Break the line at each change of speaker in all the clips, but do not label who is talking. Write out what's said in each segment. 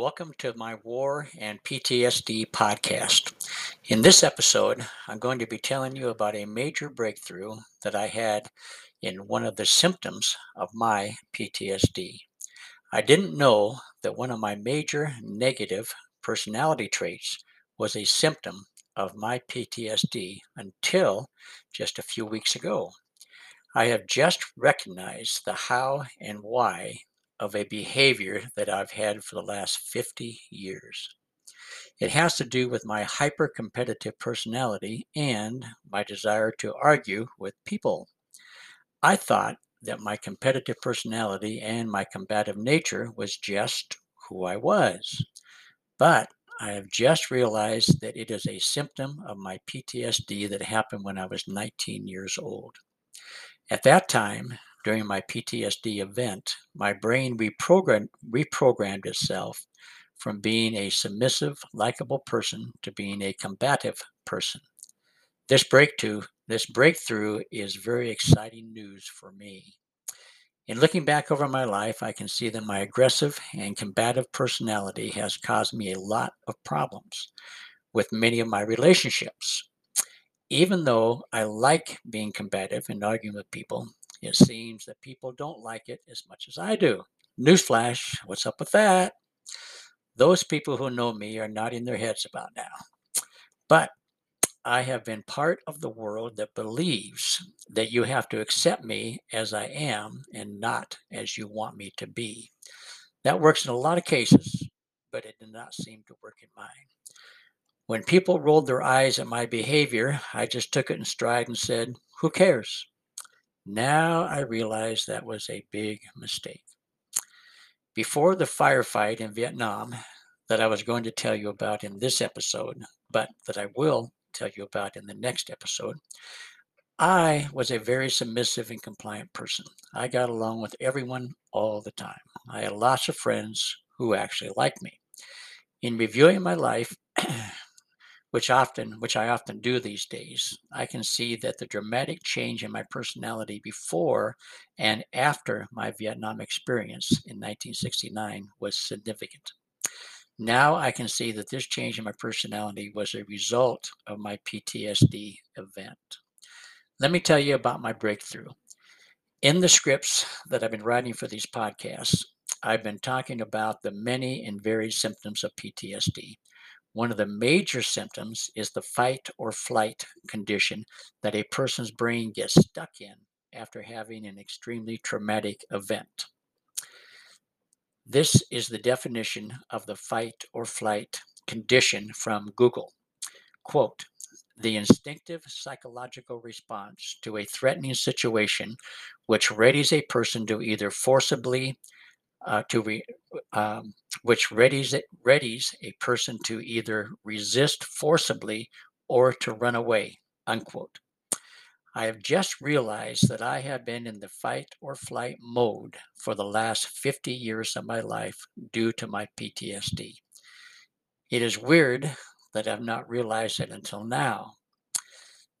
Welcome to my War and PTSD podcast. In this episode, I'm going to be telling you about a major breakthrough that I had in one of the symptoms of my PTSD. I didn't know that one of my major negative personality traits was a symptom of my PTSD until just a few weeks ago. I have just recognized the how and why of a behavior that I've had for the last 50 years. It has to do with my hyper competitive personality and my desire to argue with people. I thought that my competitive personality and my combative nature was just who I was. But I have just realized that it is a symptom of my PTSD that happened when I was 19 years old. At that time, during my PTSD event, my brain reprogrammed, reprogrammed itself from being a submissive, likable person to being a combative person. This breakthrough, this breakthrough is very exciting news for me. In looking back over my life, I can see that my aggressive and combative personality has caused me a lot of problems with many of my relationships. Even though I like being combative and arguing with people, it seems that people don't like it as much as I do. Newsflash, what's up with that? Those people who know me are nodding their heads about now. But I have been part of the world that believes that you have to accept me as I am and not as you want me to be. That works in a lot of cases, but it did not seem to work in mine. When people rolled their eyes at my behavior, I just took it in stride and said, Who cares? Now I realize that was a big mistake. Before the firefight in Vietnam, that I was going to tell you about in this episode, but that I will tell you about in the next episode, I was a very submissive and compliant person. I got along with everyone all the time. I had lots of friends who actually liked me. In reviewing my life, which often which I often do these days, I can see that the dramatic change in my personality before and after my Vietnam experience in 1969 was significant. Now I can see that this change in my personality was a result of my PTSD event. Let me tell you about my breakthrough. In the scripts that I've been writing for these podcasts, I've been talking about the many and varied symptoms of PTSD. One of the major symptoms is the fight or flight condition that a person's brain gets stuck in after having an extremely traumatic event. This is the definition of the fight or flight condition from Google. Quote, the instinctive psychological response to a threatening situation which readies a person to either forcibly uh, to re, um, which readies it, readies a person to either resist forcibly or to run away. Unquote. I have just realized that I have been in the fight or flight mode for the last 50 years of my life due to my PTSD. It is weird that I've not realized it until now,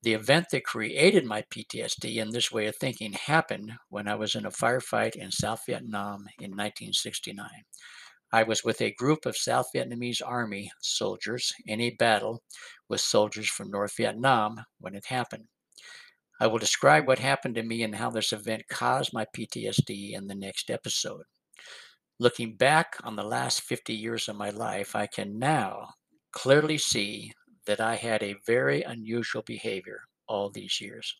the event that created my PTSD and this way of thinking happened when I was in a firefight in South Vietnam in 1969. I was with a group of South Vietnamese Army soldiers in a battle with soldiers from North Vietnam when it happened. I will describe what happened to me and how this event caused my PTSD in the next episode. Looking back on the last 50 years of my life, I can now clearly see that I had a very unusual behavior all these years.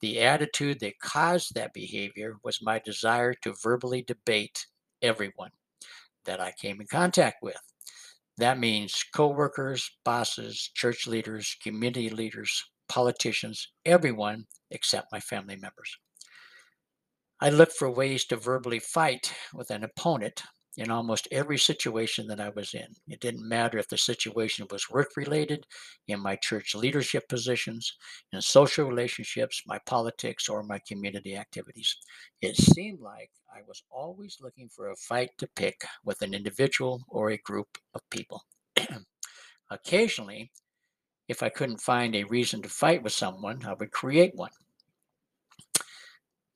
The attitude that caused that behavior was my desire to verbally debate everyone that I came in contact with. That means coworkers, bosses, church leaders, community leaders, politicians, everyone except my family members. I looked for ways to verbally fight with an opponent in almost every situation that I was in. It didn't matter if the situation was work related, in my church leadership positions, in social relationships, my politics, or my community activities. It seemed like I was always looking for a fight to pick with an individual or a group of people. Occasionally, if I couldn't find a reason to fight with someone, I would create one.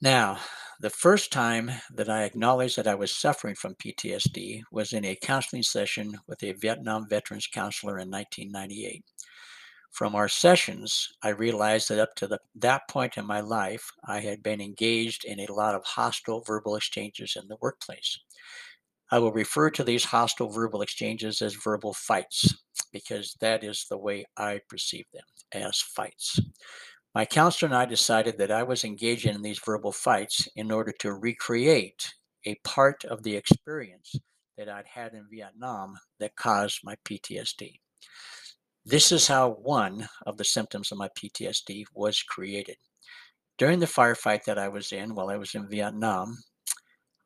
Now, The first time that I acknowledged that I was suffering from PTSD was in a counseling session with a Vietnam veterans counselor in 1998. From our sessions, I realized that up to the, that point in my life, I had been engaged in a lot of hostile verbal exchanges in the workplace. I will refer to these hostile verbal exchanges as verbal fights because that is the way I perceive them as fights. My counselor and I decided that I was engaging in these verbal fights in order to recreate a part of the experience that I'd had in Vietnam that caused my PTSD. This is how one of the symptoms of my PTSD was created. During the firefight that I was in while I was in Vietnam,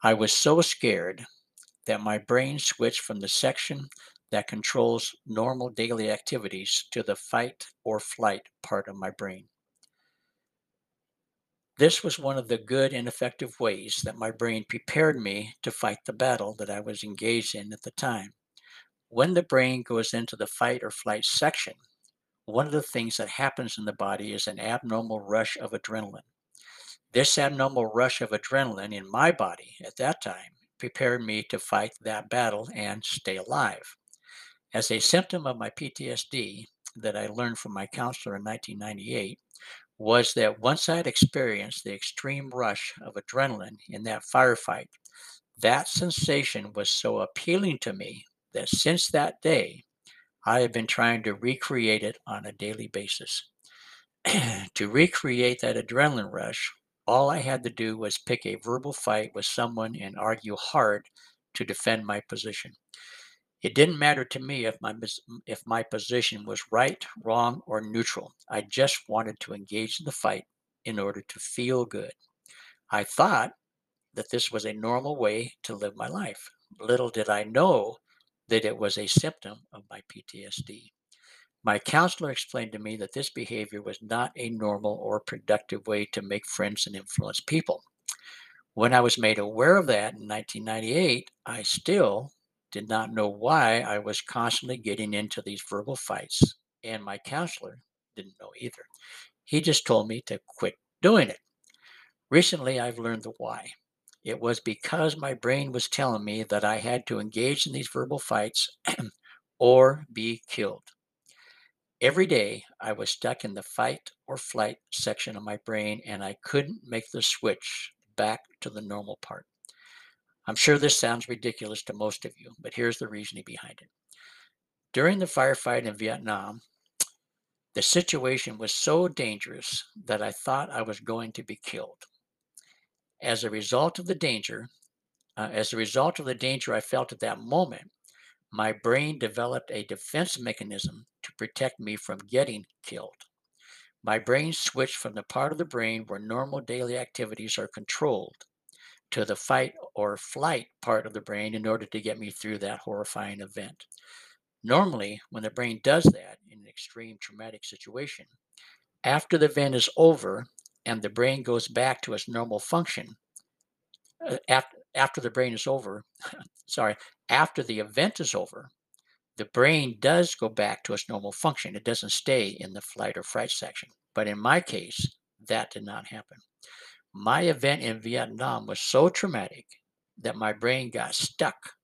I was so scared that my brain switched from the section that controls normal daily activities to the fight or flight part of my brain. This was one of the good and effective ways that my brain prepared me to fight the battle that I was engaged in at the time. When the brain goes into the fight or flight section, one of the things that happens in the body is an abnormal rush of adrenaline. This abnormal rush of adrenaline in my body at that time prepared me to fight that battle and stay alive. As a symptom of my PTSD that I learned from my counselor in 1998, was that once I had experienced the extreme rush of adrenaline in that firefight, that sensation was so appealing to me that since that day, I have been trying to recreate it on a daily basis. to recreate that adrenaline rush, all I had to do was pick a verbal fight with someone and argue hard to defend my position. It didn't matter to me if my if my position was right, wrong, or neutral. I just wanted to engage in the fight in order to feel good. I thought that this was a normal way to live my life. Little did I know that it was a symptom of my PTSD. My counselor explained to me that this behavior was not a normal or productive way to make friends and influence people. When I was made aware of that in 1998, I still did not know why I was constantly getting into these verbal fights, and my counselor didn't know either. He just told me to quit doing it. Recently, I've learned the why. It was because my brain was telling me that I had to engage in these verbal fights or be killed. Every day, I was stuck in the fight or flight section of my brain, and I couldn't make the switch back to the normal part. I'm sure this sounds ridiculous to most of you, but here's the reasoning behind it. During the firefight in Vietnam, the situation was so dangerous that I thought I was going to be killed. As a result of the danger, uh, as a result of the danger I felt at that moment, my brain developed a defense mechanism to protect me from getting killed. My brain switched from the part of the brain where normal daily activities are controlled to the fight or flight part of the brain in order to get me through that horrifying event. Normally, when the brain does that in an extreme traumatic situation, after the event is over and the brain goes back to its normal function, uh, after, after the brain is over, sorry, after the event is over, the brain does go back to its normal function. It doesn't stay in the flight or fright section. But in my case, that did not happen. My event in Vietnam was so traumatic that my brain got stuck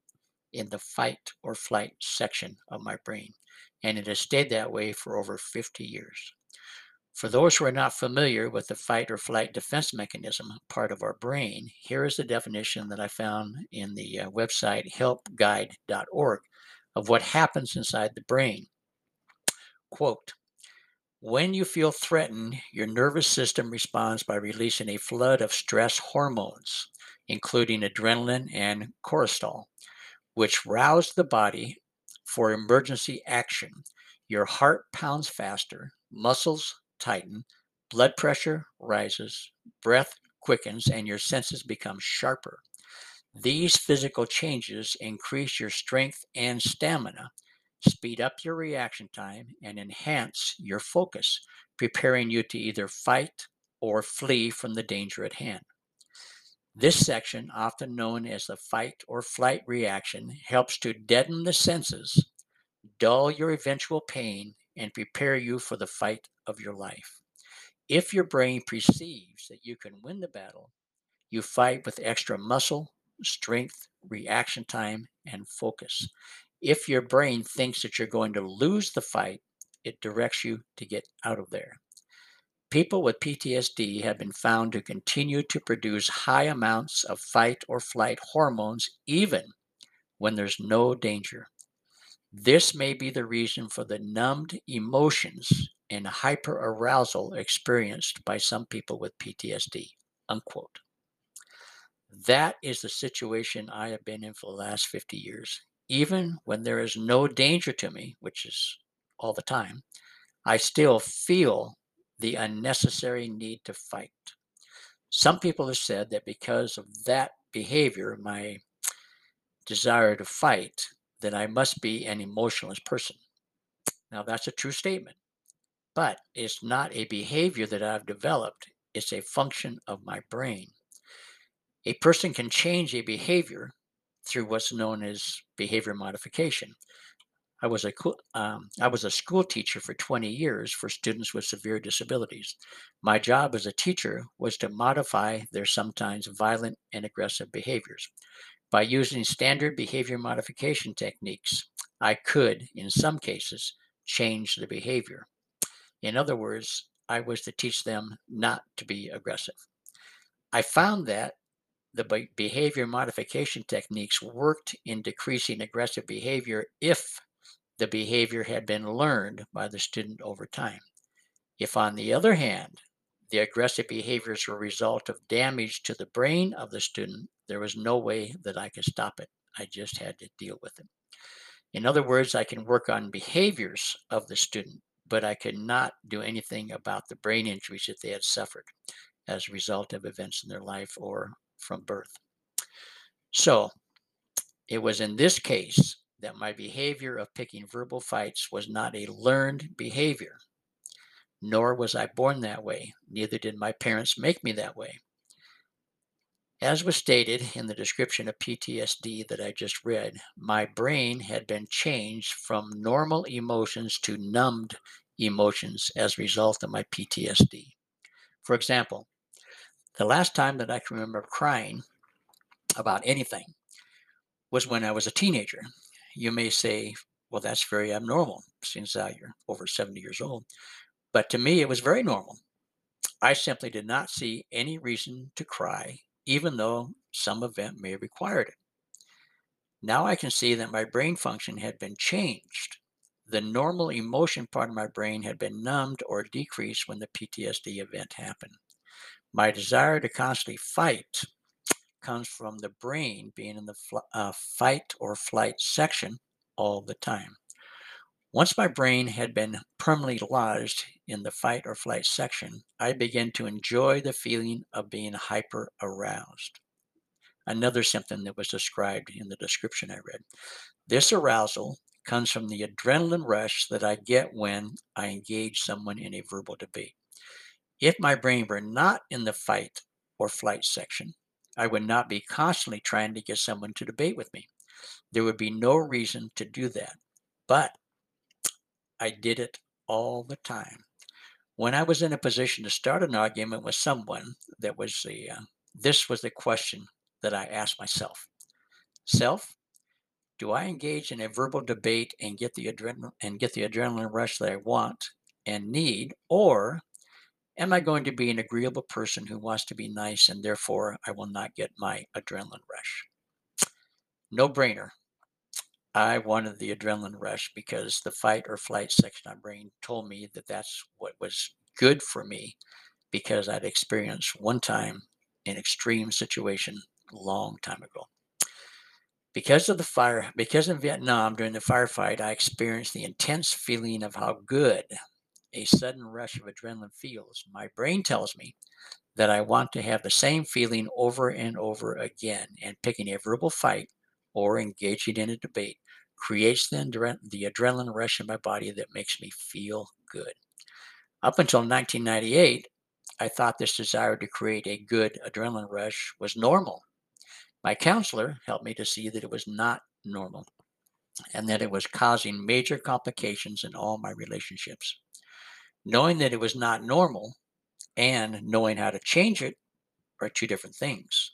in the fight or flight section of my brain, and it has stayed that way for over 50 years. For those who are not familiar with the fight or flight defense mechanism part of our brain, here is the definition that I found in the uh, website helpguide.org of what happens inside the brain. Quote, when you feel threatened, your nervous system responds by releasing a flood of stress hormones, including adrenaline and cortisol, which rouse the body for emergency action. Your heart pounds faster, muscles tighten, blood pressure rises, breath quickens, and your senses become sharper. These physical changes increase your strength and stamina, speed up your reaction time, and enhance your focus, preparing you to either fight or flee from the danger at hand. This section, often known as the fight or flight reaction, helps to deaden the senses, dull your eventual pain, and prepare you for the fight of your life. If your brain perceives that you can win the battle, You fight with extra muscle, strength, reaction time, and focus. If your brain thinks that you're going to lose the fight, it directs you to get out of there. People with PTSD have been found to continue to produce high amounts of fight or flight hormones even when there's no danger. This may be the reason for the numbed emotions and hyperarousal experienced by some people with PTSD. Unquote. That is the situation I have been in for the last 50 years. Even when there is no danger to me, which is all the time, I still feel the unnecessary need to fight. Some people have said that because of that behavior, my desire to fight, that I must be an emotionless person. Now, that's a true statement, but it's not a behavior that I've developed, it's a function of my brain. A person can change a behavior through what's known as behavior modification. I was a um, I was a school teacher for 20 years for students with severe disabilities. My job as a teacher was to modify their sometimes violent and aggressive behaviors. By using standard behavior modification techniques, I could, in some cases, change the behavior. In other words, I was to teach them not to be aggressive. I found that the behavior modification techniques worked in decreasing aggressive behavior if the behavior had been learned by the student over time. If, on the other hand, the aggressive behaviors were a result of damage to the brain of the student, there was no way that I could stop it. I just had to deal with it. In other words, I can work on behaviors of the student, but I could not do anything about the brain injuries that they had suffered as a result of events in their life or from birth. So it was in this case that my behavior of picking verbal fights was not a learned behavior, nor was I born that way. Neither did my parents make me that way. As was stated in the description of PTSD that I just read, my brain had been changed from normal emotions to numbed emotions as a result of my PTSD. For example, the last time that I can remember crying about anything was when I was a teenager. You may say, well, that's very abnormal since uh, you're over 70 years old. But to me, it was very normal. I simply did not see any reason to cry, even though some event may have required it. Now I can see that my brain function had been changed. The normal emotion part of my brain had been numbed or decreased when the PTSD event happened. My desire to constantly fight comes from the brain being in the fl- uh, fight or flight section all the time. Once my brain had been permanently lodged in the fight or flight section, I began to enjoy the feeling of being hyper aroused. Another symptom that was described in the description I read. This arousal comes from the adrenaline rush that I get when I engage someone in a verbal debate. If my brain were not in the fight or flight section, I would not be constantly trying to get someone to debate with me. There would be no reason to do that. But I did it all the time. When I was in a position to start an argument with someone, that was the uh, this was the question that I asked myself: Self, do I engage in a verbal debate and get the adrenaline and get the adrenaline rush that I want and need, or Am I going to be an agreeable person who wants to be nice and therefore I will not get my adrenaline rush? No brainer. I wanted the adrenaline rush because the fight or flight section of my brain told me that that's what was good for me because I'd experienced one time an extreme situation a long time ago. Because of the fire, because in Vietnam during the firefight, I experienced the intense feeling of how good a sudden rush of adrenaline feels, my brain tells me that I want to have the same feeling over and over again. And picking a verbal fight or engaging in a debate creates the, the adrenaline rush in my body that makes me feel good. Up until 1998, I thought this desire to create a good adrenaline rush was normal. My counselor helped me to see that it was not normal and that it was causing major complications in all my relationships. Knowing that it was not normal and knowing how to change it are two different things.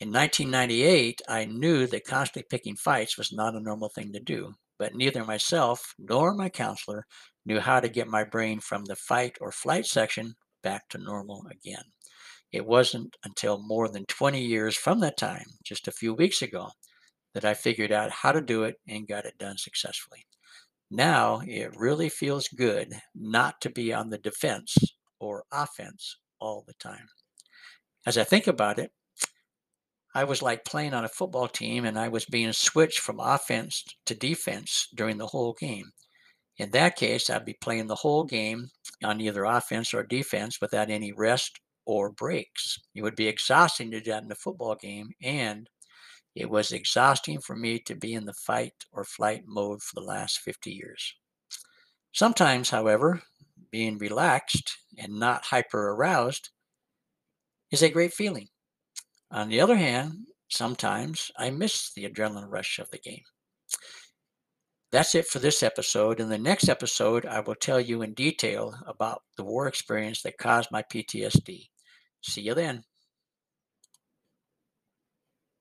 In 1998, I knew that constantly picking fights was not a normal thing to do, but neither myself nor my counselor knew how to get my brain from the fight or flight section back to normal again. It wasn't until more than 20 years from that time, just a few weeks ago, that I figured out how to do it and got it done successfully. Now it really feels good not to be on the defense or offense all the time. As I think about it, I was like playing on a football team and I was being switched from offense to defense during the whole game. In that case, I'd be playing the whole game on either offense or defense without any rest or breaks. It would be exhausting to do that in a football game, and it was exhausting for me to be in the fight or flight mode for the last 50 years. Sometimes, however, being relaxed and not hyper aroused is a great feeling. On the other hand, sometimes I miss the adrenaline rush of the game. That's it for this episode. In the next episode, I will tell you in detail about the war experience that caused my PTSD. See you then.